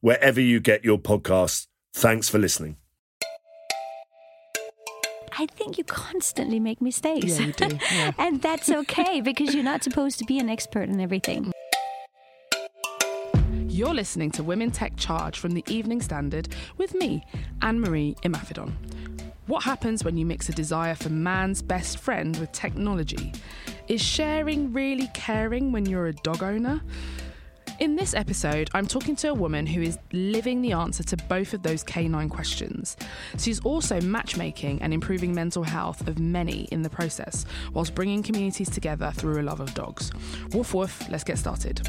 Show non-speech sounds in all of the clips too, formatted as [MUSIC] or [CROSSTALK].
wherever you get your podcasts. Thanks for listening. I think you constantly make mistakes. Yeah, you do. [LAUGHS] Yeah. and that's okay because you're not supposed to be an expert in everything. You're listening to Women Tech Charge from the Evening Standard with me, Anne Marie Imafidon. What happens when you mix a desire for man's best friend with technology? Is sharing really caring when you're a dog owner? In this episode, I'm talking to a woman who is living the answer to both of those canine questions. She's also matchmaking and improving mental health of many in the process, whilst bringing communities together through a love of dogs. Woof woof, let's get started.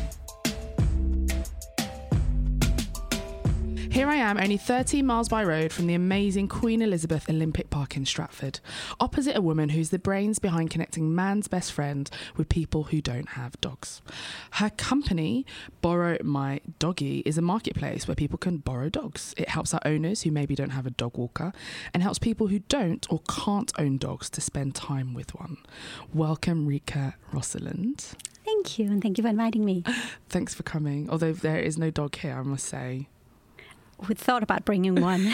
Here I am, only 13 miles by road from the amazing Queen Elizabeth Olympic Park in Stratford, opposite a woman who's the brains behind connecting man's best friend with people who don't have dogs. Her company, Borrow My Doggy, is a marketplace where people can borrow dogs. It helps our owners who maybe don't have a dog walker and helps people who don't or can't own dogs to spend time with one. Welcome, Rikke Rosenlund. Thank you, and thank you for inviting me. Thanks for coming. Although there is no dog here, I must say. We thought about bringing one, [LAUGHS]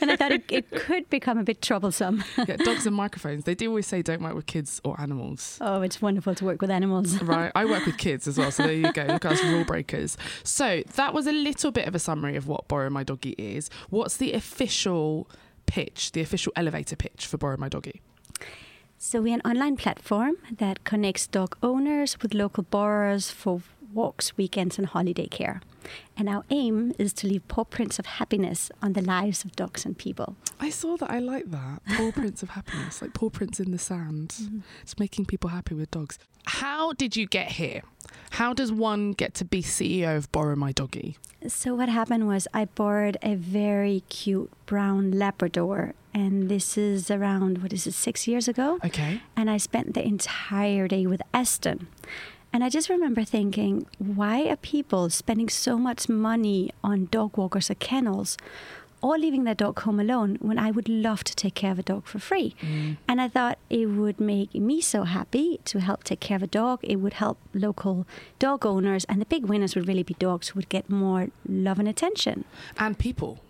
and I thought it, it, could become a bit troublesome. yeah, [LAUGHS] dogs and microphones. They do always say don't work with kids or animals. Oh, it's wonderful to work with animals. [LAUGHS] right. I work with kids as well, so there you go. Look at us rule breakers. So that was a little bit of a summary of what Borrow My Doggy is. What's the official pitch, the official elevator pitch for Borrow My Doggy? So we're an online platform that connects dog owners with local borrowers for walks, weekends, and holiday care. And our aim is to leave paw prints of happiness on the lives of dogs and people. I saw that. I like that. Paw prints of happiness, like paw prints in the sand. Mm-hmm. It's making people happy with dogs. How did you get here? How does one get to be CEO of Borrow My Doggy? So, what happened was I borrowed a very cute brown Labrador and this is around what is it six years ago okay and i spent the entire day with Aston and I just remember thinking, why are people spending so much money on dog walkers or kennels or leaving their dog home alone when I would love to take care of a dog for free? Mm. And I thought it would make me so happy to help take care of a dog. It would help local dog owners, and the big winners would really be dogs who would get more love and attention. And people.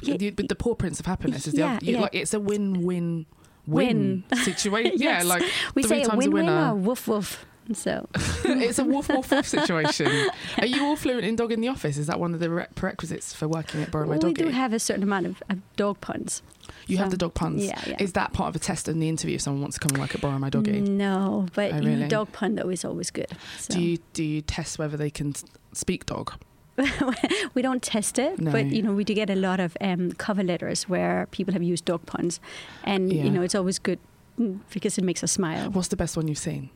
Yeah, the, the paw prints of happiness is the yeah, other, yeah. like it's a win-win win, win. situation. [LAUGHS] yes. Yeah, like we say a win-win or woof woof. So [LAUGHS] it's a woof woof woof situation. [LAUGHS] Are you all fluent in dog in the office? Is that one of the prerequisites for working at Borrow My Doggy? We do have a certain amount of, of dog puns. You so, have the dog puns. Yeah, yeah. Is that part of a test in the interview if someone wants to come and work at Borrow My Doggy? No, but oh, really? dog pun though is always good. So. Do you do you test whether they can speak dog? [LAUGHS] we don't test it, no. but you know we do get a lot of um, cover letters where people have used dog puns, and yeah. you know it's always good mm, because it makes us smile. What's the best one you've seen?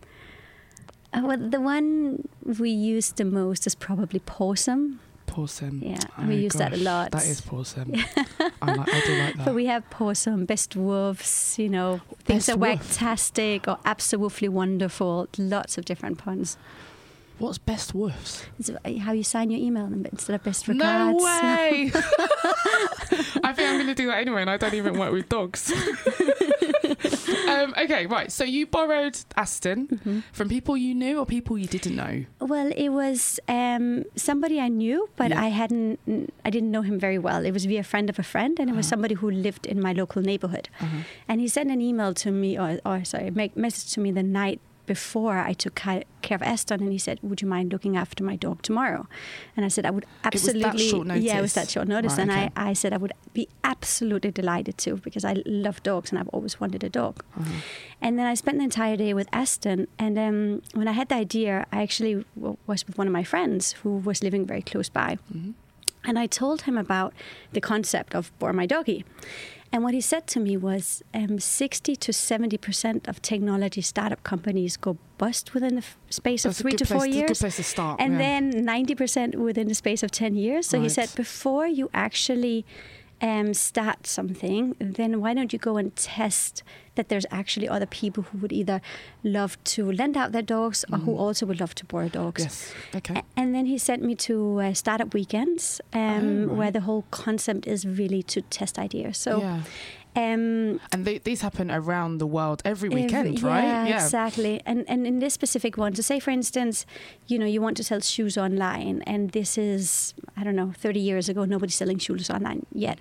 Uh, well, the one we use the most is probably pawsome. Pawsome. Yeah, oh we use gosh, that a lot. That is pawsome. I, like, I do like that. [LAUGHS] But we have pawsome, best woofs, you know, things best are fantastic or absolutely wonderful. Lots of different puns. What's best woofs? It's how you sign your email instead of best regards. No way! [LAUGHS] [LAUGHS] I think I'm going to do that anyway, and I don't even work with dogs. Um, okay, right. So you borrowed Aston Mm-hmm. from people you knew or people you didn't know? Well, it was um, somebody I knew, but Yeah. I hadn't. I didn't know him very well. It was via a friend of a friend, and it was Uh-huh. somebody who lived in my local neighborhood. And he sent an email to me, or, or sorry, make message to me the night before I took care of Aston, and he said, "Would you mind looking after my dog tomorrow?" And I said, "I would was that absolutely." Yeah, it was that short notice, Right, and okay. I, I said I would be absolutely delighted to because I love dogs and I've always wanted a dog. Uh-huh. And then I spent the entire day with Aston. And um, when I had the idea, I actually w- was with one of my friends who was living very close by. Mm-hmm. And I told him about the concept of Borrow My Doggy. And what he said to me was um, 60 to 70% of technology startup companies go bust within the f- space That's of three to four place, years. good place to start. And yeah. then 90% within the space of 10 years. So he said, before you actually um, start something, then why don't you go and test that there's actually other people who would either love to lend out their dogs or who also would love to borrow dogs. Mm. Yes. Okay. A- And then he sent me to uh, startup weekends, um, Oh, right. where the whole concept is really to test ideas. So, yeah. Um, And they, these happen around the world every Every- weekend, yeah, right? Yeah, exactly. And and in this specific one, so say for instance, you know, you want to sell shoes online, and this is I don't know, thirty years ago, nobody's selling shoes online yet.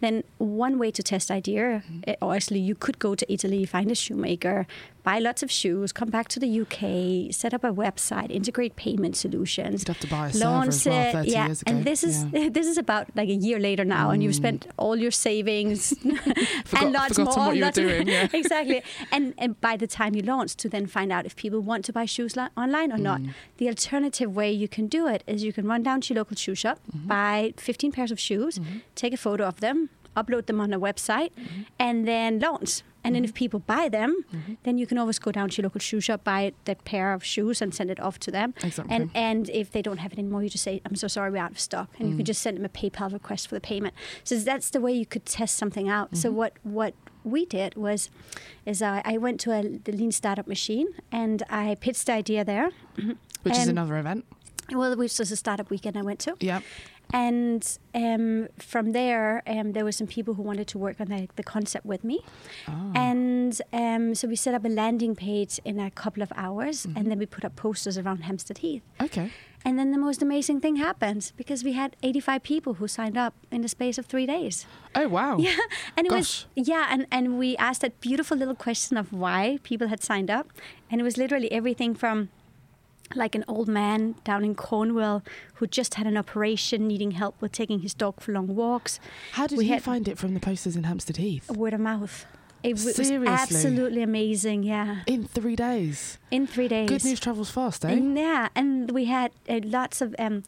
Then one way to test idea, Mm-hmm. eh, or actually, you could go to Italy, find a shoemaker, buy lots of shoes, come back to the UK, set up a website, integrate payment solutions. You'd have to buy a server Launch well it, 30 yeah, years ago. and this is Yeah. Mm. [LAUGHS] this is about like a year later now, and you've spent all your savings [LAUGHS] Forgot- and lots more. lots doing, yeah. [LAUGHS] exactly. And and by the time you launch, to then find out if people want to buy shoes li- online or not. Mm. The alternative way you can do it is you can run down to your local shoe shop, Mm-hmm. buy 15 pairs of shoes, take a photo of them, upload them on a website, Mm-hmm. and then launch. And then if people buy them, Mm-hmm. then you can always go down to your local shoe shop, buy that pair of shoes, and send it off to them. Exactly. And and if they don't have it anymore, you just say, "I'm so sorry, we're out of stock," and Mm. you can just send them a PayPal request for the payment. So that's the way you could test something out. So Mm-hmm. what what we did was, is I, I went to a, the Lean Startup Machine and I pitched the idea there. Which is another event. Well, which was a startup weekend I went to. Yeah. And um, from there, um, there were some people who wanted to work on the, the concept with me. Ah. And um, so we set up a landing page in a couple of hours, Mm-hmm. and then we put up posters around Hampstead Heath. Okay. And then the most amazing thing happened because we had 85 people who signed up in the space of three days. Oh wow. [LAUGHS] Yeah, and it Gosh. was yeah, and and we asked that beautiful little question of why people had signed up, and it was literally everything from like an old man down in Cornwall who just had an operation, needing help with taking his dog for long walks. How did We you find it from the posters in Hampstead Heath? Word of mouth. It was Seriously? absolutely amazing. Yeah, In three days. in three days. Good news travels fast, eh? And yeah, and we had uh, lots of um,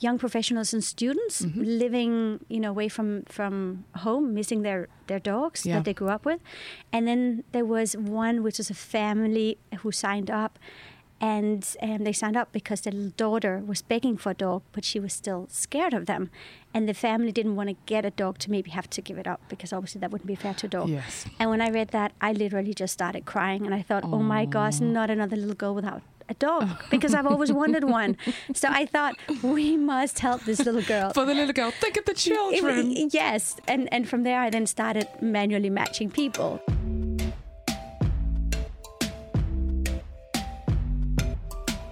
young professionals and students Mm-hmm. living, you know, away from from home, missing their their dogs Yeah. that they grew up with, and then there was one which was a family who signed up. And um, they signed up because their little daughter was begging for a dog, but she was still scared of them. And the family didn't want to get a dog to maybe have to give it up because obviously that wouldn't be fair to a dog. Yes. And when I read that, I literally just started crying, and I thought, "Oh my gosh, not another little girl without a dog," [LAUGHS] because I've always wanted one. So I thought we must help this little girl. For the little girl, think of the It- children. yes, and and from there I then started manually matching people.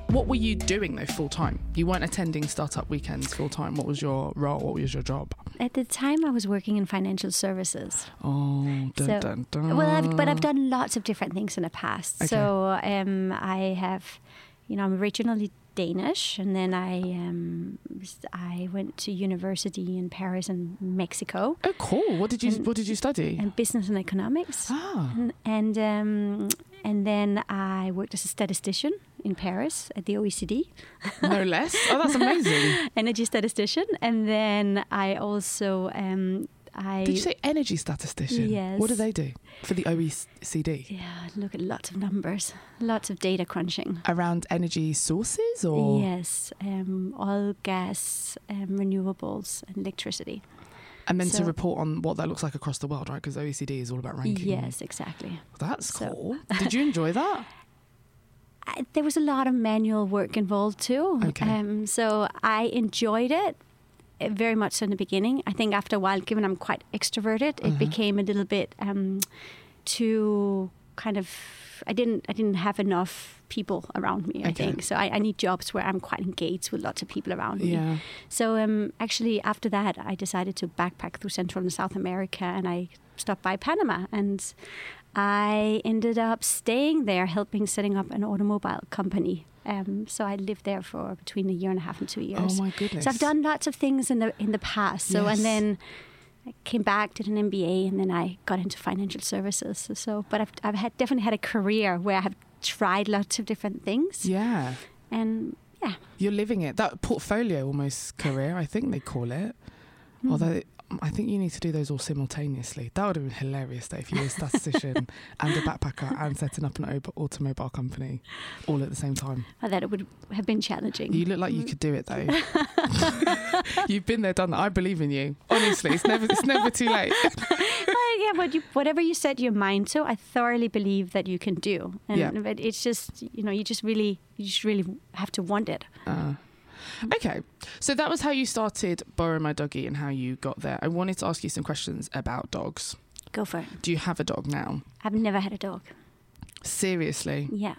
What were you doing though full time? You weren't attending startup weekends full time. What was your role? What was your job? At the time, I was working in financial services. Oh, dun, So- dun, dun. Well, I've, but I've done lots of different things in the past. Okay. So um, I have, you know, I'm originally Danish, and then I um, I went to university in Paris and Mexico, Oh, cool. What did you And- What did you study? and business and economics. Ah, And and, um, and then I worked as a statistician in Paris at the OECD, no less. Oh, that's [LAUGHS] amazing. energy statistician. And then I also um, I Did you say energy statistician? Yes. What do they do for the OECD? yeah look at lots of numbers, lots of data crunching. Around energy sources or? Yes, um, oil, gas, um, renewables, and electricity. And then to report on what that looks like across the world, right? Because OECD is all about ranking. Yes, exactly. That's So- cool. [LAUGHS] Did you enjoy that? I, there was a lot of manual work involved too. Okay. Um, so I enjoyed it uh, very much so in the beginning. I think after a while, given I'm quite extroverted, Uh-huh. it became a little bit um, too kind of. I didn't. I didn't have enough people around me. I Okay. think so. I, I need jobs where I'm quite engaged with lots of people around me. Yeah. So um, actually, after that, I decided to backpack through Central and South America, and I stopped by Panama, and I ended up staying there, helping setting up an automobile company. Um, so I lived there for between a year and a half and two years. Oh my goodness. So I've done lots of things in the in the past. So Yes. and then I came back, did an MBA, and then I got into financial services. So, so but I've I've had definitely had a career where I have tried lots of different things, Yeah. and yeah, You're living it. That portfolio almost career, I think they call it. Hmm. Although I think you need to do those all simultaneously. That would have been hilarious though if you were a statistician [LAUGHS] and a backpacker and setting up an au- automobile company all at the same time. I thought it would have been challenging. You look like you could do it though. [LAUGHS] [LAUGHS] You've been there, done that. I believe in you. Honestly, it's never it's never too late. well, yeah, but you, whatever you set your mind to, I thoroughly believe that you can do. And Yeah. but it's just you know you just really you just really have to want it. Uh, okay, so that was how you started Borrow My Doggy and how you got there. I wanted to ask you some questions about dogs. Go for it. Do you have a dog now? I've never had a dog. Seriously, Yeah.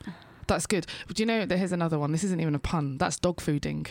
that's good. Do you know that here's another one? This isn't even a pun. That's dog fooding.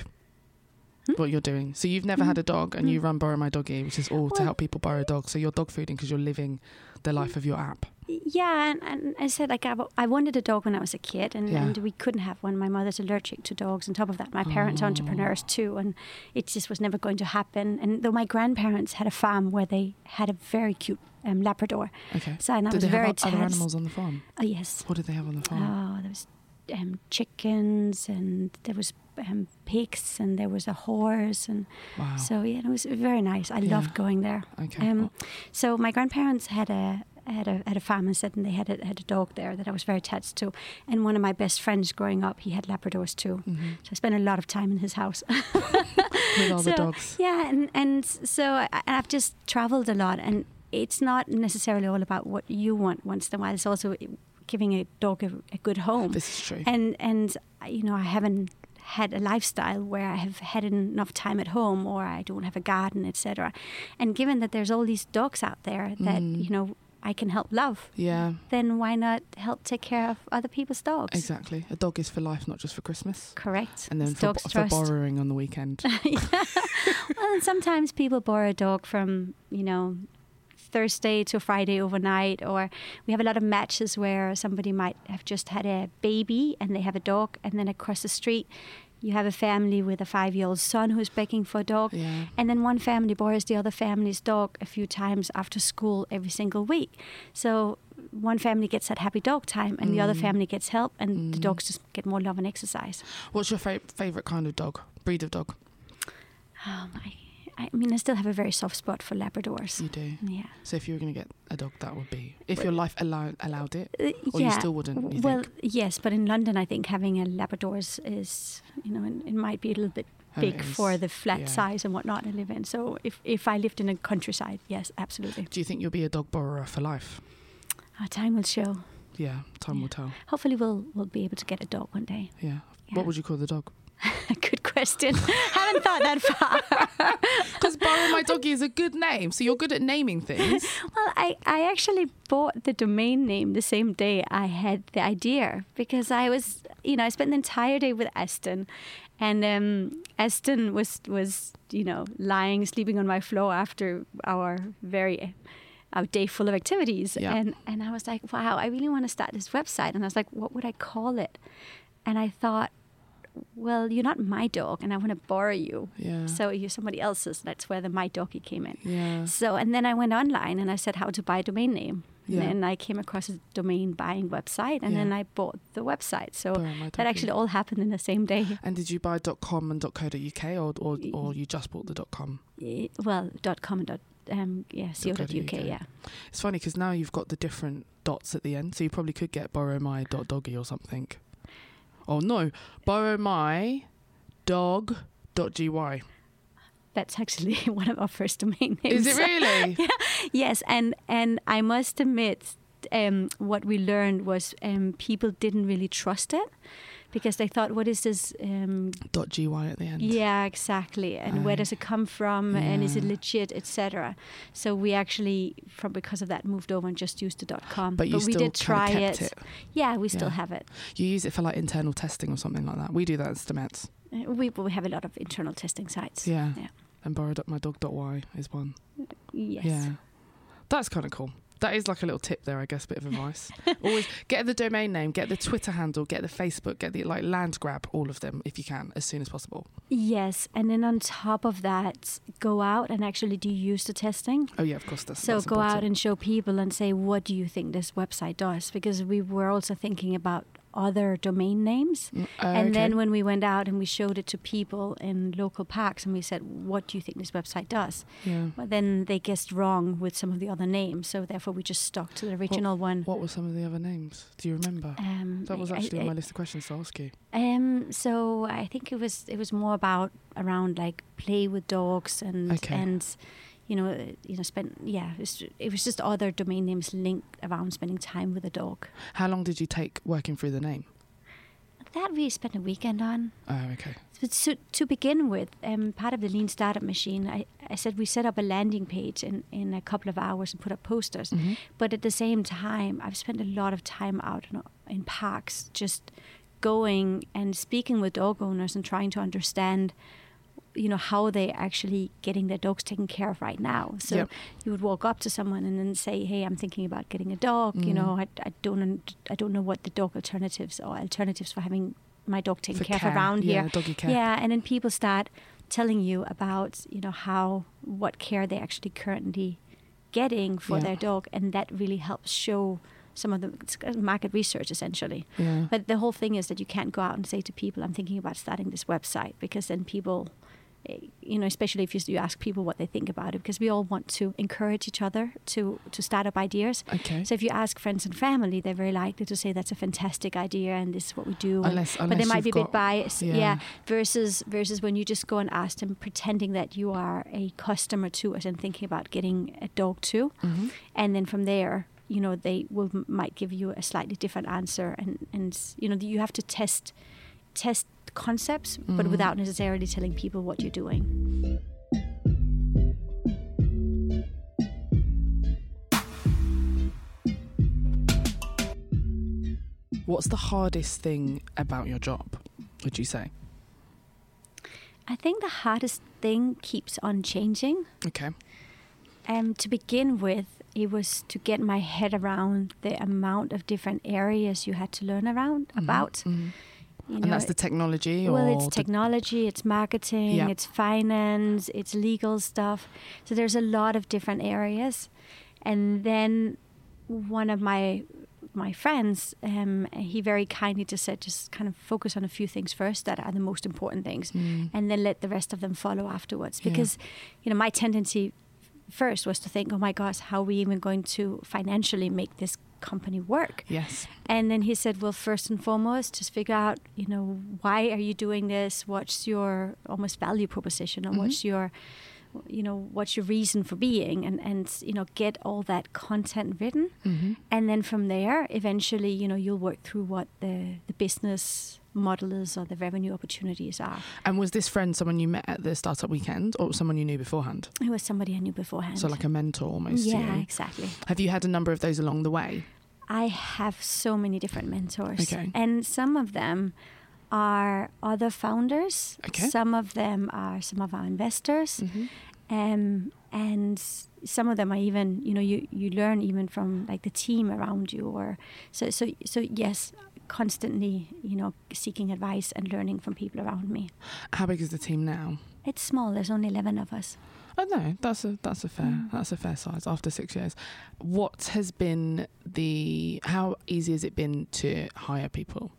Hmm? What you're doing. So you've never had a dog, and you run Borrow My Doggy, which is all to help people borrow dogs. So you're dog fooding because you're living the life of your app. Yeah, and, and I said like I wanted a dog when I was a kid, and, Yeah. and we couldn't have one. My mother's allergic to dogs. On top of that, my parents are entrepreneurs Oh. too, and it just was never going to happen. And though my grandparents had a farm where they had a very cute um, Labrador, Okay. so and I Did was they very have other animals on the farm? Oh yes. What did they have on the farm? Oh, there was um, chickens, and there was um, pigs, and there was a horse, and wow. so yeah, it was very nice. I Yeah. loved going there. okay. Um, so my grandparents had a had a had a farm and said, and they had a, had a dog there that I was very attached to. And one of my best friends growing up, he had Labradors too. Mhm. So I spent a lot of time in his house. [LAUGHS] With all the dogs. Yeah, and and so I, I've just traveled a lot, and it's not necessarily all about what you want once in a while. It's also giving a dog a, a good home. This is true. And and you know, I haven't had a lifestyle where I have had enough time at home, or I don't have a garden, etc. And given that there's all these dogs out there that Mm. you know I can help love, yeah, then why not help take care of other people's dogs? exactly. A dog is for life, not just for Christmas. Correct. And then for, bo- for borrowing on the weekend. [LAUGHS] well, and sometimes people borrow a dog from you know Thursday to Friday overnight, or we have a lot of matches where somebody might have just had a baby and they have a dog, and then across the street you have a family with a five-year-old son who's begging for a dog, yeah. and then one family borrows the other family's dog a few times after school every single week. So one family gets that happy dog time, and the other Mm. family gets help, and the Mm. dogs just get more love and exercise. What's your fa- favorite kind of dog? Breed of dog? Um, I, I mean, I still have a very soft spot for Labradors. You do. Yeah. So if you were going to get a dog, that would be if your life allow- allowed it, Uh, or yeah. you still wouldn't. You well, think? yes, but in London, I think having a Labrador is, you know, it, it might be a little bit big for the flat Yeah. size and whatnot I live in. So if, if I lived in a countryside, yes, absolutely. Do you think you'll be a dog borrower for life? Our time will show. Yeah, time Yeah. will tell. Hopefully, we'll we'll be able to get a dog one day. Yeah. Yeah. What would you call the dog? [LAUGHS] Good question. [LAUGHS] Haven't thought that far. [LAUGHS] Because Borrow My Doggy is a good name, so you're good at naming things. [LAUGHS] Well, I, I actually bought the domain name the same day I had the idea because I was, you know, I spent the entire day with Aston, and um, Aston was was you know lying, sleeping on my floor after our very our day full of activities, Yeah. and and I was like, wow, I really want to start this website, and I was like, what would I call it? And I thought, well, you're not my dog, and I want to borrow you. Yeah. So you're somebody else's. That's where the my doggy came in. yeah. So, and then I went online and I said how to buy a domain name. Yeah. And then I came across a domain buying website and then I bought the website. So that actually all happened in the same day. And did you buy .com and .co.uk, or or, or you just bought the .com? Well, dot .com and dot, um, yeah, .co.uk. UK, yeah. It's funny because now you've got the different dots at the end, so you probably could get borrow my dot doggy or something. Oh no, borrow my dog gy. That's actually [LAUGHS] one of our first domain names. Is it [LAUGHS] really? yes, and and I must admit, um, what we learned was um, people didn't really trust it because they thought, what is this? Um, Dot .gy at the end. yeah, exactly. And where Oh. does it come from? And is it legit, etc. So we actually, from because of that, moved over and just used the .dot .com. But you we still did try it. it. Yeah, we still Yeah. have it. You use it for like internal testing or something like that. We do that at Stemettes. Uh, We we have a lot of internal testing sites. Yeah. Yeah. And borrowedmydog.y is one. Yes. Yeah. That's kind of cool. That is like a little tip there, I guess, a bit of advice. [LAUGHS] Always get the domain name, get the Twitter handle, get the Facebook, get the like land grab, all of them if you can, as soon as possible. Yes, and then on top of that, go out and actually do user testing. Oh yeah, of course. That's So that's go out and show people and say, what do you think this website does? Because we were also thinking about other domain names. Mm, and okay. then when we went out and we showed it to people in local parks and we said, what do you think this website does? yeah. Well, then they guessed wrong with some of the other names. So therefore, we just stuck to the original one. What were some of the other names? Do you remember? Um, that was I- actually I- on my list of questions to ask you. Um, so I think it was it was more about around like play with dogs and Okay. and you know you know spend yeah it was, it was just other domain names linked around spending time with a dog. How long did you take working through the name? That we spent a weekend on. Oh, okay. So, to begin with, um, part of the lean startup machine, I, I said we set up a landing page in, in a couple of hours and put up posters. Mm-hmm. But at the same time, I've spent a lot of time out in, in parks, just going and speaking with dog owners and trying to understand, you know, how they actually getting their dogs taken care of right now. So Yep. you would walk up to someone and then say, "Hey, I'm thinking about getting a dog. You Mhm. know, I, I don't I don't know what the dog alternatives or alternatives for having my dog taken For care, care, of around yeah, here. doggy care. Yeah, and then people start telling you about you know how what care they actually currently getting for Yeah. their dog, and that really helps show some of the market research essentially. Yeah. But the whole thing is that you can't go out and say to people, "I'm thinking about starting this website," because then people, you know, especially if you, you ask people what they think about it, because we all want to encourage each other to to start up ideas. Okay. So if you ask friends and family, they're very likely to say that's a fantastic idea and this is what we do. and- Unless- but they might be a bit biased, yeah. yeah. Versus versus when you just go and ask them, pretending that you are a customer to us and thinking about getting a dog too, Mhm. and then from there, you know, they will might give you a slightly different answer, and and you know, you have to test test concepts, but Mhm. without necessarily telling people what you're doing. What's the hardest thing about your job? Would you say? I think the hardest thing keeps on changing. Okay. Um, to begin with, it was to get my head around the amount of different areas you had to learn around Mhm. about. Mhm. You and that's the technology, well, it's technology, it's marketing, Yeah. it's finance, it's legal stuff. So there's a lot of different areas. And then one of my my friends, um, he very kindly just said, just kind of focus on a few things first that are the most important things, Mm. and then let the rest of them follow afterwards. Yeah. Because, you know, my tendency first was to think, oh my gosh, how are we even going to financially make this company work? Yes. And then he said, well, first and foremost, just figure out, you know, why are you doing this? What's your almost value proposition, or Mhm. what's your, you know, what's your reason for being, and and you know, get all that content written, hmm and then from there, eventually, you know, you'll work through what the the business model is or the revenue opportunities are. And was this friend someone you met at the startup weekend, or someone you knew beforehand? It was somebody I knew beforehand. So like a mentor almost. yeah, exactly. Have you had a number of those along the way? I have so many different mentors. Okay. And some of them are other founders. Okay. Some of them are some of our investors. Mm-hmm. Um, and some of them are even, you know, you, you learn even from like the team around you or so so so yes, constantly, you know, seeking advice and learning from people around me. How big is the team now? It's small, there's only eleven of us. Oh no, that's a that's a fair Mm. that's a fair size after six years. What has been the how easy has it been to hire people?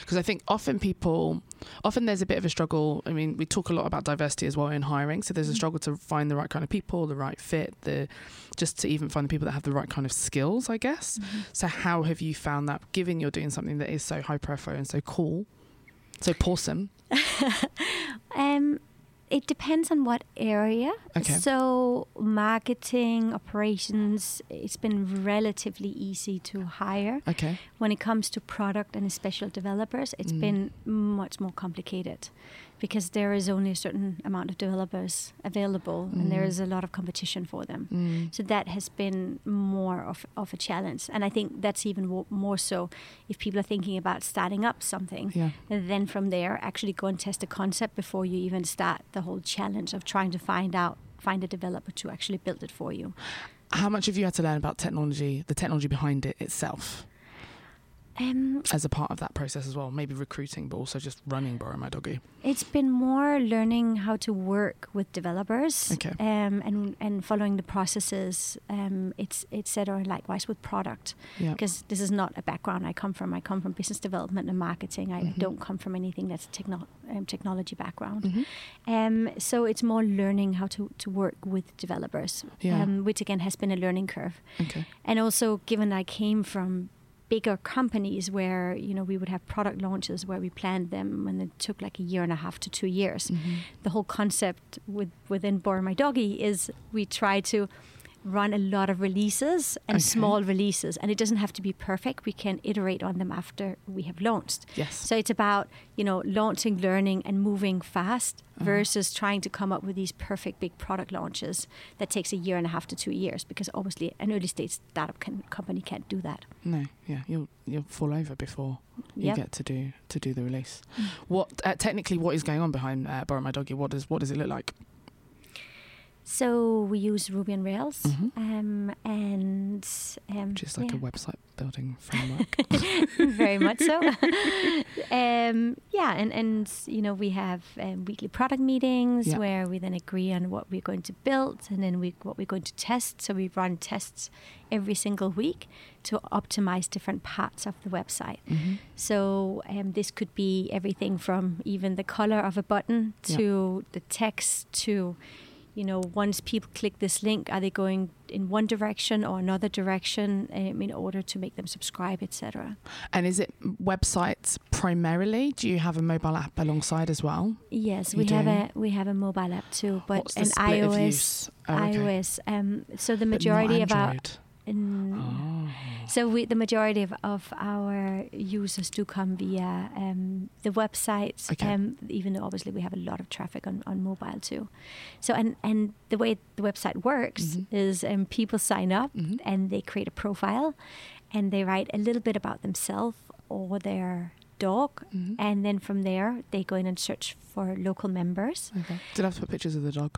Because I think often people, often there's a bit of a struggle. I mean, we talk a lot about diversity as well in hiring. So there's a Mm. struggle to find the right kind of people, the right fit, the just to even find the people that have the right kind of skills. I guess. So how have you found that? Given you're doing something that is so high profile and so cool, so awesome. [LAUGHS] Um, It depends on what area. Okay. So marketing, operations, it's been relatively easy to hire. Okay. When it comes to product and special developers, it's Mm. been much more complicated because there is only a certain amount of developers available and there Mm. a lot of competition for them. Mm. So that has been more of, of a challenge. And I think that's even wo- more so if people are thinking about starting up something. Yeah. And then from there, actually go and test the concept before you even start the whole challenge of trying to find out, find a developer to actually build it for you. How much have you had to learn about technology, the technology behind it itself, Um, as a part of that process as well? Maybe recruiting, but also just running Borrow My Doggy. it's been more learning how to work with developers Okay. um, and and following the processes. Um, it's it's said or likewise with product because this is not a background I come from. I come from business development and marketing. I Mhm. don't come from anything that's techno- um, technology background. Mhm. Um, so it's more learning how to, to work with developers, Yeah. um, which again has been a learning curve. Okay. And also, given I came from bigger companies where you know we would have product launches where we planned them and it took like a year and a half to two years. Mhm. The whole concept with within Borrow My Doggy is we try to run a lot of releases and Okay. small releases and it doesn't have to be perfect we can iterate on them after we have launched Yes. so it's about you know launching, learning, and moving fast Uh-huh. versus trying to come up with these perfect big product launches that takes a year and a half to two years because obviously an early stage startup can, company can't do that. No, yeah, you'll you'll fall over before you Yep. get to do to do the release. Mm. What uh, technically what is going on behind uh, Borrow My Doggy? What does what does it look like? So we use Ruby on Rails, Mhm. um, and um, Which is like a website building [LAUGHS] framework. very much so. [LAUGHS] [LAUGHS] um, yeah, and, and you know we have um, weekly product meetings Yeah. where we then agree on what we're going to build and then we what we're going to test. So we run tests every single week to optimize different parts of the website. Mhm. So um, this could be everything from even the color of a button Yeah. to the text to, you know, once people click this link, are they going in one direction or another direction um, in order to make them subscribe, etc. And is it websites primarily? Do you have a mobile app alongside as well? Yes, You we have a we have a mobile app too, but What's an iOS? Oh, okay. iOS. Um, so the majority of our. In, Oh. So we, the majority of, of our users do come via um, the websites, Okay. um, even though obviously we have a lot of traffic on, on mobile too. So and and the way the website works Mhm. is um, people sign up Mhm. and they create a profile, and they write a little bit about themselves or their dog, Mhm. and then from there they go in and search for local members. Okay. Did I have to put pictures of the dog?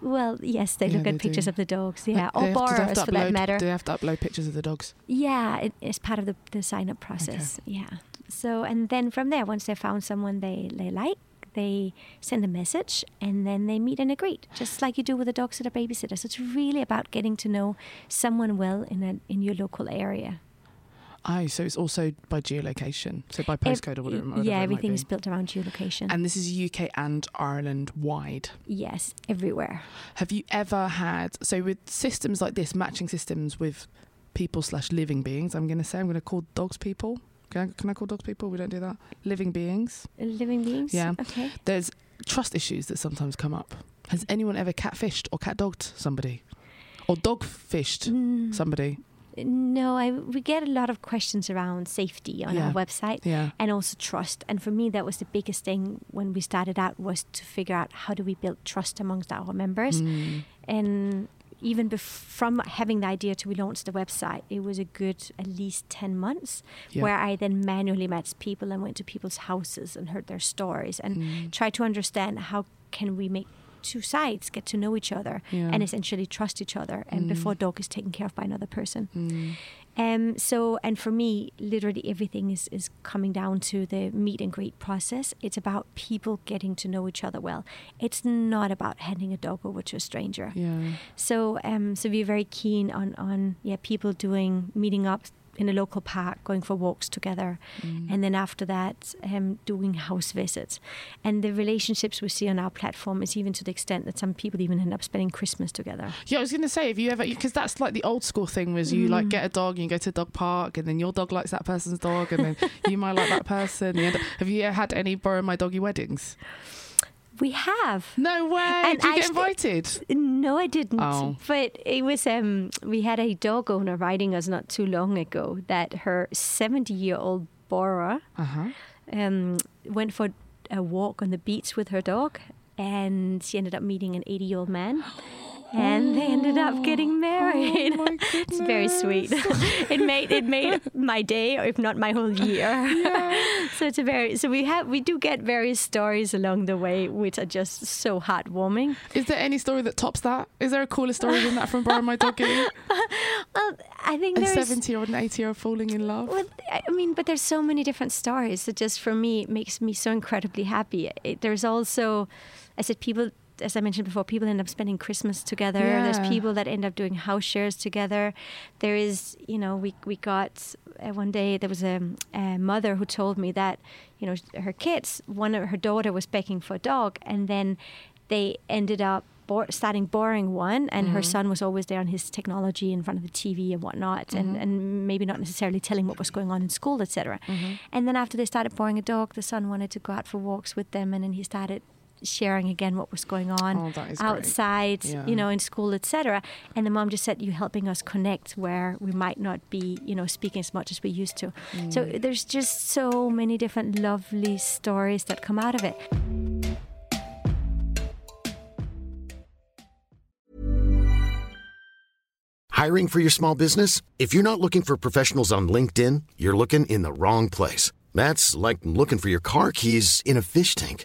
Well, yes, they Yeah, look they at pictures do. of the dogs, yeah, they or have to- do they have borrowers for that matter. Do they have to upload pictures of the dogs? Yeah, it, it's part of the, the sign up process. Yeah. So, and then from there, once they found someone they, they like, they send a message and then they meet and agree, just like you do with a dog sitter babysitter. So it's really about getting to know someone well in a, in your local area. Oh, so it's also by geolocation, so by postcode or whatever. whatever it yeah, might everything be. is built around geolocation. And this is UK and Ireland wide. yes, everywhere. Have you ever had so with systems like this, matching systems with people slash living beings? I'm going to say I'm going to call dogs people. Can I, can I call dogs people? We don't do that. Living beings. Living beings? Yeah. Okay. There's trust issues that sometimes come up. Has anyone ever catfished or cat dogged somebody, or dog fished Mm, somebody? No, I, we get a lot of questions around safety on Yeah. our website. Yeah. and also trust and for me that was the biggest thing when we started out was to figure out how do we build trust amongst our members Mm. and even bef- from having the idea to we launched the website it was a good at least 10 months Yeah. where i then manually met people and went to people's houses and heard their stories and Mm. tried to understand how can we make two sides get to know each other Yeah. and essentially trust each other and Mm. before dog is taken care of by another person Mm. um, so, and for me, literally everything is, is coming down to the meet and greet process. It's about people getting to know each other well. It's not about handing a dog over to a stranger. Yeah. So, um, so we're very keen on, on yeah, people doing meeting up in a local park, going for walks together, Mm. and then after that, um, doing house visits. And the relationships we see on our platform is even to the extent that some people even end up spending Christmas together. Yeah, I was going to say, if you ever, because that's like the old school thing was you like Mm. get a dog and you go to a dog park and then your dog likes that person's dog and then you might like that person. You end up- have you ever had any borrow my doggy weddings? We have. No way. And Did you get actually- invited? No, I didn't. Oh. But it was um we had a dog owner writing us not too long ago that her 70 year old Bora Uh huh. um went for a walk on the beach with her dog and she ended up meeting an 80 year old man. [GASPS] And they ended up oh, getting oh married. Oh [LAUGHS] it's very sweet. [LAUGHS] it made it made my day, or if not my whole year. [LAUGHS] so it's a very so we have we do get various stories along the way, which are just so heartwarming. Is there any story that tops that? Is there a cooler story than that from Borrow My Doggy? Well, I think A there's 70 year old and 80 year old falling in love? Well, I mean, but there's so many different stories that just for me makes me so incredibly happy. It, there's also, I said, people, as I mentioned before, people end up spending Christmas together. There's people that end up doing house shares together. There is, you know, we we got uh, one day there was a, a mother who told me that, you know, her kids, one of her daughter was begging for a dog, and then they ended up bor- starting boring one, and her mm-hmm. son was always there on his technology in front of the TV and whatnot, and, mm-hmm. and maybe not necessarily telling what was going on in school, etc. Mm-hmm. And then after they started boring a dog, the son wanted to go out for walks with them, and then he started sharing again what was going on Oh, that is great. outside, Yeah. you know, in school, etc. And the mom just said, "You're helping us connect where we might not be, you know, speaking as much as we used to." So Mm. there's just so many different lovely stories that come out of it. Hiring for your small business? If you're not looking for professionals on LinkedIn, you're looking in the wrong place. That's like looking for your car keys in a fish tank.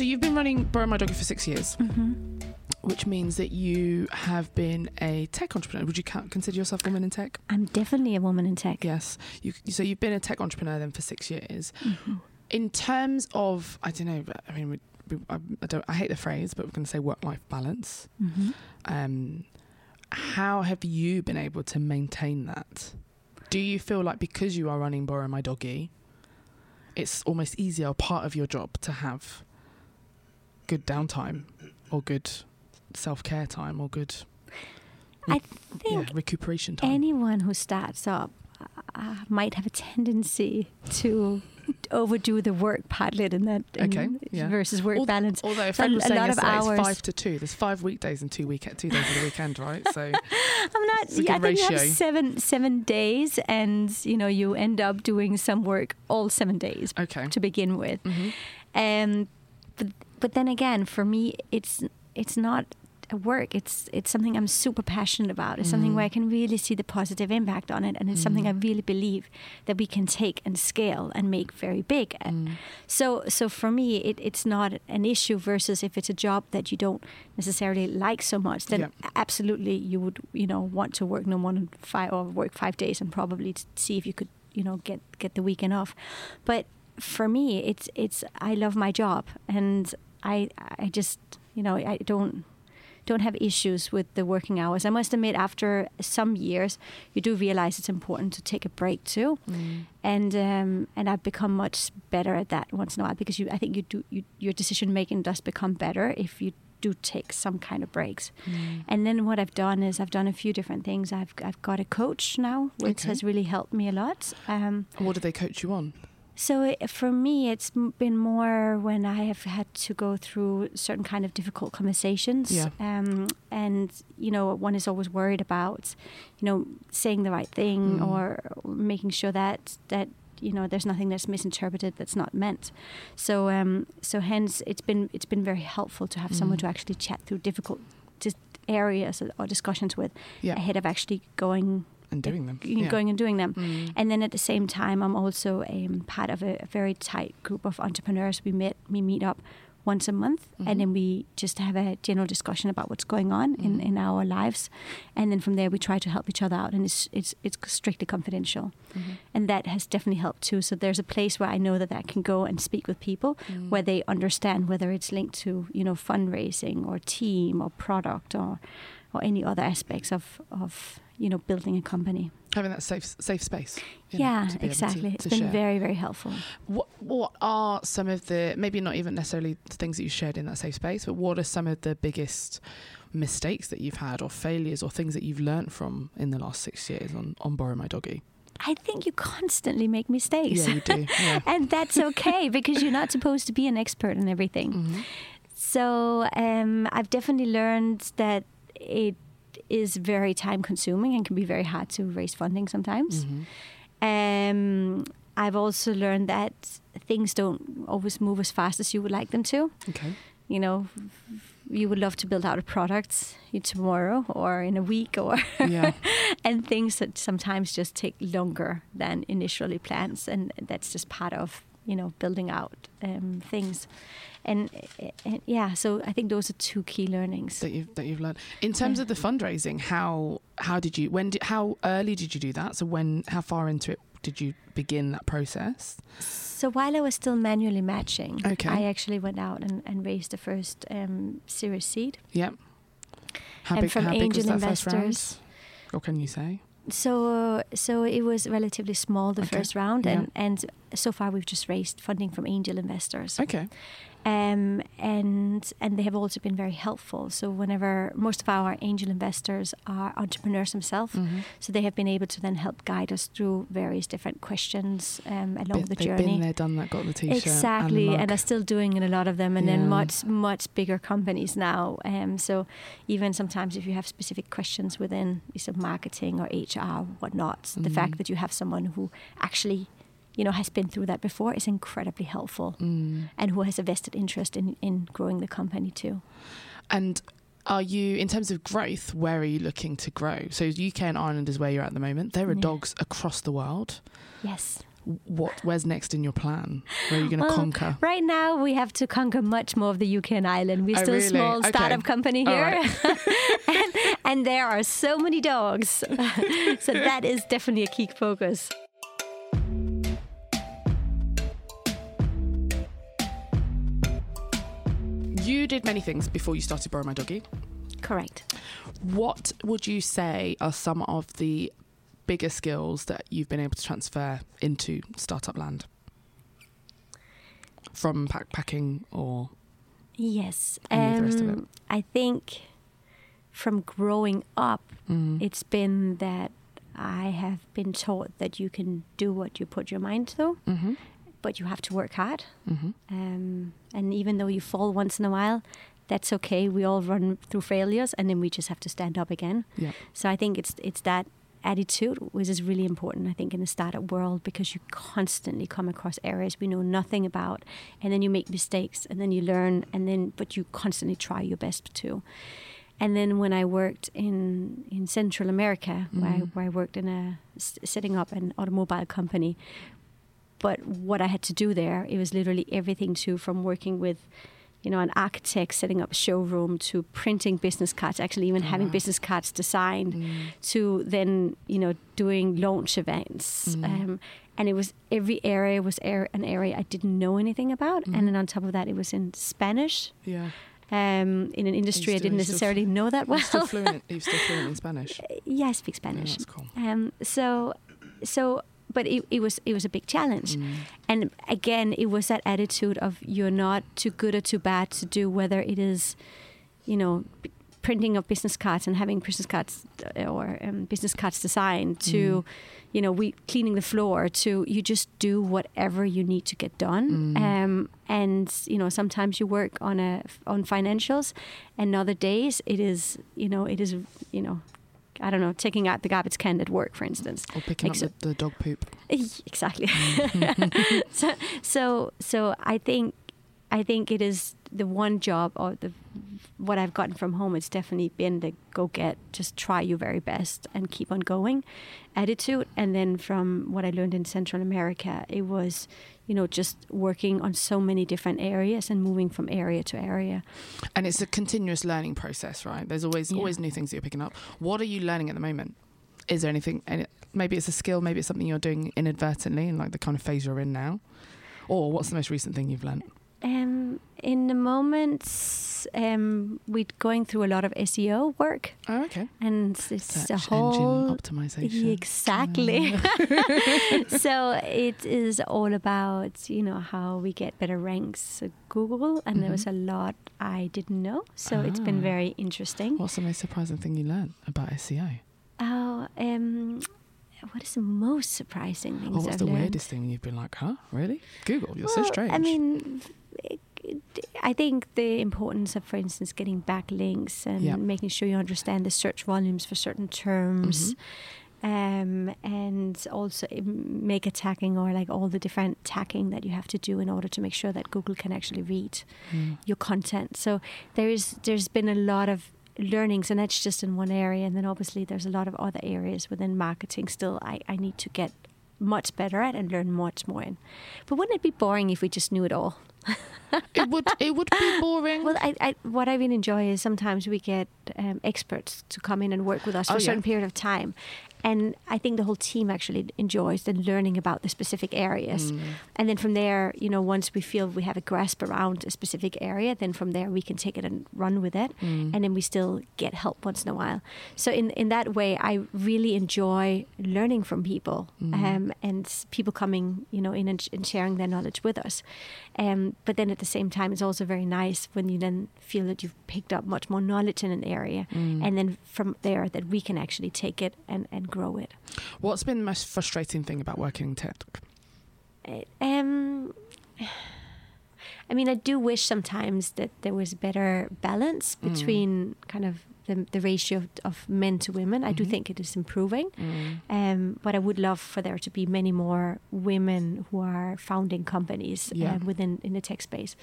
So you've been running Borrow My Doggy for six years, Mm-hmm. which means that you have been a tech entrepreneur. Would you consider yourself a woman in tech? I'm definitely a woman in tech. Yes. You, so you've been a tech entrepreneur then for six years. Mm-hmm. In terms of, I don't know, I mean, we, we, I, I don't, I hate the phrase, but we're going to say work-life balance. Mhm. Um, how have you been able to maintain that? Do you feel like because you are running Borrow My Doggy, it's almost easier part of your job to have good downtime or good self care time or good I yeah, think recuperation time? anyone who starts up uh, might have a tendency to overdo the work partlet in that in- Okay, yeah. versus work Al- balance. Although a So friend was saying lot of yesterday it's five to two. There's five weekdays and two week two days of the weekend, right? So [LAUGHS] I'm not. Yeah, I think you have seven seven days, and you know you end up doing some work all seven days okay. to begin with. Mhm. Um, but but then again, for me, it's it's not a work. It's it's something I'm super passionate about. It's something where I mm. can really see the positive impact on it, and it's something I mm. really believe that we can take and scale and make very big. And So so for me, it, it's not an issue. Versus if it's a job that you don't necessarily like so much, then Yeah. absolutely you would you know want to work no more than five or work five days and probably see if you could you know get get the weekend off. But for me, it's it's I love my job and I I just you know I don't don't have issues with the working hours. I must admit, after some years, you do realize it's important to take a break too, and um, and I've become much better at that once in a while because you I think you do you, your decision making does become better if you do take some kind of breaks. And then what I've done is I've done a few different things. I've I've got a coach now, which Okay. has really helped me a lot. Um, what do they coach you on? So it, for me, it's been more when I have had to go through certain kind of difficult conversations. Yeah. Um, and you know, one is always worried about, you know, saying the right thing Mm. or making sure that that you know there's nothing that's misinterpreted that's not meant. So um, so hence it's been it's been very helpful to have someone Mm. to actually chat through difficult areas or discussions with Yeah. ahead of actually going And doing them. Yeah. going and doing them. Mm. And then at the same time, I'm also um, part of a, a very tight group of entrepreneurs. We meet we meet up once a month, Mhm. and then we just have a general discussion about what's going on in, Mhm. in our lives, and then from there we try to help each other out, and it's it's it's strictly confidential, Mhm. and that has definitely helped too. So there's a place where I know that I can go and speak with people Mm. where they understand whether it's linked to you know fundraising or team or product or or any other aspects of of you know building a company. having that safe safe space. you know, Yeah, to able to- exactly. it's been share. very very helpful. What what are some of the maybe not even necessarily the things that you shared in that safe space, but what are some of the biggest mistakes that you've had or failures or things that you've learned from in the last six years on on borrow my doggy? I think you constantly make mistakes. Yeah, you do. [LAUGHS] Yeah. and that's okay because you're not supposed to be an expert in everything. Mhm. So um, I've definitely learned that it is very time consuming and can be very hard to raise funding sometimes. Mhm. Um, I've also learned that things don't always move as fast as you would like them to. Okay. You know, you would love to build out a product tomorrow or in a week or Yeah. [LAUGHS] and things that sometimes just take longer than initially plans and that's just part of you know building out um, things. And, and yeah so i think those are two key learnings. That you've that you've learned. In terms Yeah. of the fundraising how how did you when did how early did you do that? So when how far into it did you begin that process? So while i was still manually matching Okay. i actually went out and, and raised the first um, series seed. Yep. How And big from how big was angel that first round? Investors. or can you say so uh, so it was relatively small the Okay. first round Yeah. and and so far we've just raised funding from angel investors okay um, and and they have also been very helpful. So whenever most of our angel investors are entrepreneurs themselves, Mhm. so they have been able to then help guide us through various different questions um, along Been- the they've journey. been there done that got the t-shirt Exactly, and, the and, are still doing in a lot of them, and Yeah. then much much bigger companies now. Um, so even sometimes if you have specific questions within sort of marketing or HR, whatnot, the Mhm. fact that you have someone who actually, you know, has been through that before is incredibly helpful Mm. and who has a vested interest in, in growing the company too. and are you in terms of growth where are you looking to grow so uk and ireland is where you're at the moment there are Yeah. dogs across the world Yes. what where's next in your plan where are you going to Well, conquer Right now, we have to conquer much more of the UK and Ireland. We're Oh, still a small Okay. startup company here, right. [LAUGHS] [LAUGHS] and, and there are so many dogs. [LAUGHS] so that is definitely a key focus. You did many things before you started borrow my doggy Correct. What would you say are some of the bigger skills that you've been able to transfer into startup land? From backpacking or Yes. Any of the rest of it? Um, I think from growing up, Mm. it's been that I have been taught that you can do what you put your mind to, hmm but you have to work hard. hmm Um, and even though you fall once in a while, that's okay. We all run through failures, and then we just have to stand up again. Yeah. So I think it's it's that attitude which is really important. I think in the startup world because you constantly come across areas we know nothing about, and then you make mistakes, and then you learn, and then but you constantly try your best to. And then when I worked in in Central America, where, I, Mhm. where I worked in a s- setting up an automobile company, but what I had to do there, it was literally everything to from working with, you know, an architect setting up a showroom to printing business cards, actually even having business cards designed, Mm. to then you know doing launch events. Mm. Um, and it was every area was an area I didn't know anything about, Mhm. and then on top of that, it was in Spanish. Yeah. Um, in an industry I didn't you still necessarily know that You're still well. fluent. You're still [LAUGHS] fluent in Spanish. yeah, I speak Yeah, Spanish. that's cool. Um, so, so, but it, it was it was a big challenge. Mm. And again, it was that attitude of you're not too good or too bad to do, whether it is, you know, p- printing of business cards and having business cards uh, or um, business cards designed to, Mm. you know, we cleaning the floor to you just do whatever you need to get done. Mm. Um, and you know, sometimes you work on a on financials, and other days it is, you know, it is, you know, I don't know, taking out the garbage can at work, for instance. Or picking up the, the dog poop. [LAUGHS] Exactly. Mm. so, [LAUGHS] so, so I think, I think it is the one job or the what I've gotten from home. It's definitely been the go get, just try your very best and keep on going attitude. And then from what I learned in Central America, it was, you know, just working on so many different areas and moving from area to area. And it's a continuous learning process, right? There's always Yeah. always new things that you're picking up. What are you learning at the moment? Is there anything? Any, maybe it's a skill. Maybe it's something you're doing inadvertently in like the kind of phase you're in now. Or what's the most recent thing you've learned? Um, in the moments, um, we're going through a lot of SEO work, Oh, okay. and it's Search a whole engine optimization. Exactly. [LAUGHS] [LAUGHS] so it is all about you know how we get better ranks at Google, and there was a lot I didn't know. So it's been Mm-hmm. Ah. very interesting. What's the most surprising thing you learned about SEO? Oh, um, what is the most surprising things Or what's I've the learned? weirdest thing you've been like, huh? Really? Google, you're so Well, strange. I mean, I think the importance of, for instance, getting backlinks and Yeah. making sure you understand the search volumes for certain terms. Um, and also make meta tagging or like all the different tagging that you have to do in order to make sure that Google can actually read Mm. your content. So there's there's been a lot of learnings, and that's just in one area. And then obviously there's a lot of other areas within marketing. Still, I, I need to get much better at and learn much more in. But wouldn't it be boring if we just knew it all? [LAUGHS] it would it would be boring. Well, I, I, what I really enjoy is sometimes we get um, experts to come in and work with us for Oh, a yeah. certain period of time. And I think the whole team actually enjoys the learning about the specific areas. Mm. And then from there, you know, once we feel we have a grasp around a specific area, then from there we can take it and run with it. Mm. And then we still get help once in a while. So in, in that way, I really enjoy learning from people Mm. um, and people coming, you know, in and, and sharing their knowledge with us. Um, but then at the same time, it's also very nice when you then feel that you've picked up much more knowledge in an area, Mm. and then from there that we can actually take it and, and grow it. What's been the most frustrating thing about working in tech? Uh, Um, [SIGHS] I mean, I do wish sometimes that there was better balance Mm. between kind of the, the ratio of, of men to women. I do Mhm. think it is improving. Mm. Um, but I would love for there to be many more women who are founding companies Yeah. um, within in the tech space,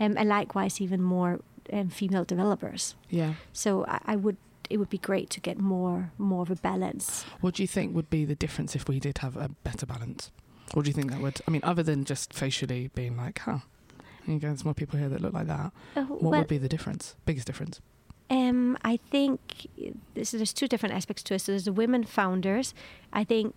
um, and likewise even more um, female developers. Yeah. So I, I would. It would be great to get more more of a balance. What do you think would be the difference if we did have a better balance? Or do you think that would? I mean, other than just facially being like, huh, you go, there's more people here that look like that. Uh, What well, would be the difference? Biggest difference? Um, I think this, there's two different aspects to it. So there's the women founders. I think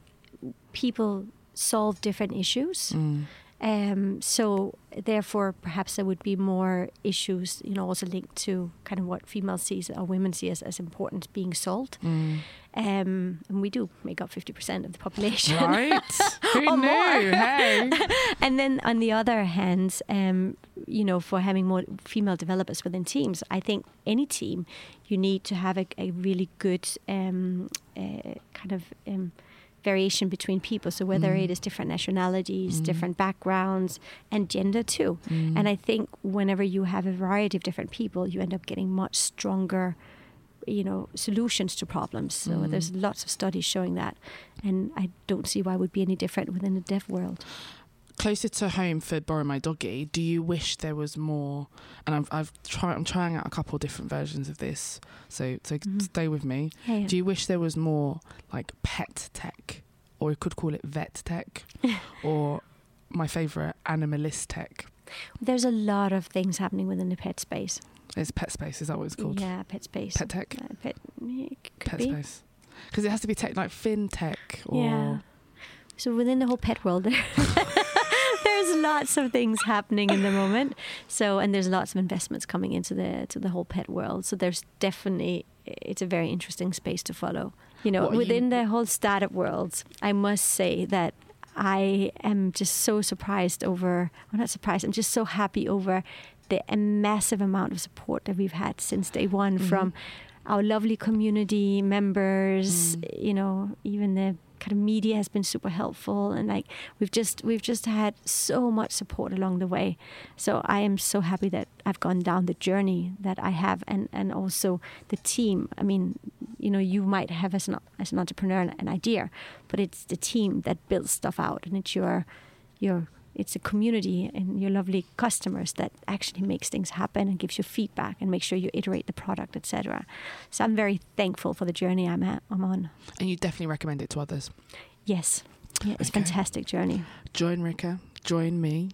people solve different issues. Mm. Um, so therefore, perhaps there would be more issues, you know, also linked to kind of what females see or women see as, as important being solved. Mm. Um, and we do make up 50% of the population. Right? [LAUGHS] Who knew? Hey. [LAUGHS] and then on the other hand, um, you know, for having more female developers within teams, I think any team, you need to have a, a really good um, uh, kind of um, variation between people. So whether Mm. it is different nationalities, Mm. different backgrounds, and gender too. Mm. And I think whenever you have a variety of different people, you end up getting much stronger, you know, solutions to problems. So Mm. there's lots of studies showing that, and I don't see why it would be any different within the dev world. Closer to home for borrow my doggy do you wish there was more and i've, I've tried i'm trying out a couple different versions of this so so Mhm. stay with me Yeah, yeah. do you wish there was more like pet tech or you could call it vet tech [LAUGHS] or my favorite animalist tech There's a lot of things happening within the pet space. it's pet space is that what it's called Yeah, pet space. pet tech Uh, pet, yeah, it could pet be. space because it has to be tech like fintech or Yeah. So within the whole pet world, there, [LAUGHS] [LAUGHS] lots of things happening in the moment. So and there's lots of investments coming into the to the whole pet world. So there's definitely it's a very interesting space to follow. You know, What within you- the whole startup world, I must say that I am just so surprised over. Well, not surprised. I'm just so happy over the a massive amount of support that we've had since day one Mhm. from our lovely community members. Mm. You know, even the kind of media has been super helpful, and like we've just we've just had so much support along the way. So I am so happy that I've gone down the journey that I have, and and also the team. I mean, you know you might have as an as an entrepreneur an, idea, but it's the team that builds stuff out, and it's your your it's a community and your lovely customers that actually makes things happen and gives you feedback and makes sure you iterate the product, etc. So I'm very thankful for the journey I'm at, I'm on. And you definitely recommend it to others. Yes, yeah, it's Okay. a fantastic journey. Join Rikke, join me.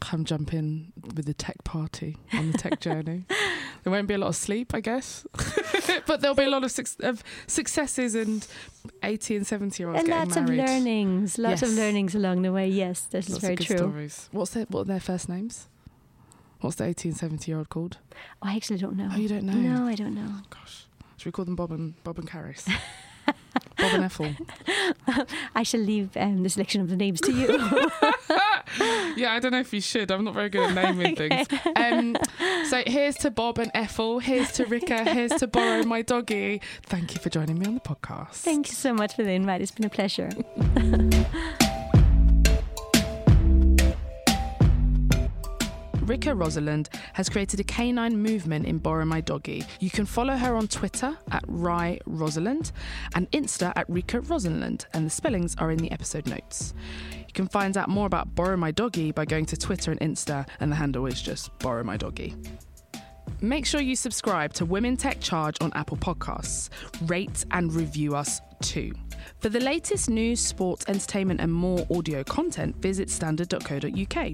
Come jump in with the tech party on the tech [LAUGHS] journey. There won't be a lot of sleep, I guess, [LAUGHS] but there'll be a lot of, suc of successes and 80 and 70 year olds and getting lots married. of learnings, lots of learnings along the way. Yes, this Lots is very true. stories. What's their, what are their first names? What's the 18, 70 year old called? Oh, I actually don't know. Oh, you don't know? No, I don't know. Gosh. Should we call them Bob and Bob and Caris? Bob and Ethel. [LAUGHS] I shall leave um, the selection of the names to you. [LAUGHS] [LAUGHS] Yeah, I don't know if you should. I'm not very good at [LAUGHS] naming things. Um, so here's to Bob and Ethel. Here's to Rikke. Here's to Borrow My Doggy. Thank you for joining me on the podcast. Thank you so much for the invite. It's been a pleasure. [LAUGHS] Rikke Rosenlund has created a canine movement in Borrow My Doggy. You can follow her on Twitter at Rye Rosalind and Insta at Rikke Rosenlund, and the spellings are in the episode notes. Can find out more about Borrow My Doggy by going to Twitter and Insta, and the handle is just Borrow My Doggy. Make sure you subscribe to Women Tech Charge on Apple Podcasts. Rate and review us too. For the latest news, sports, entertainment, and more audio content, visit standard.co.uk.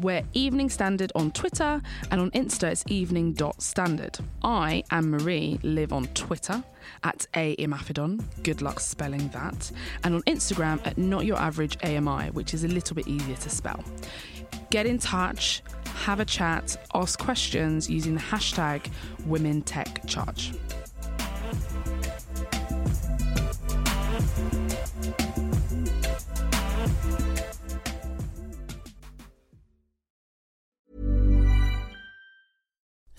We're Evening Standard on Twitter, and on Insta it's evening.standard. I, Anne Marie, live on Twitter at aimafidon. Good luck spelling that. And on Instagram at not your average AMI, which is a little bit easier to spell. Get in touch, have a chat, ask questions using the hashtag Women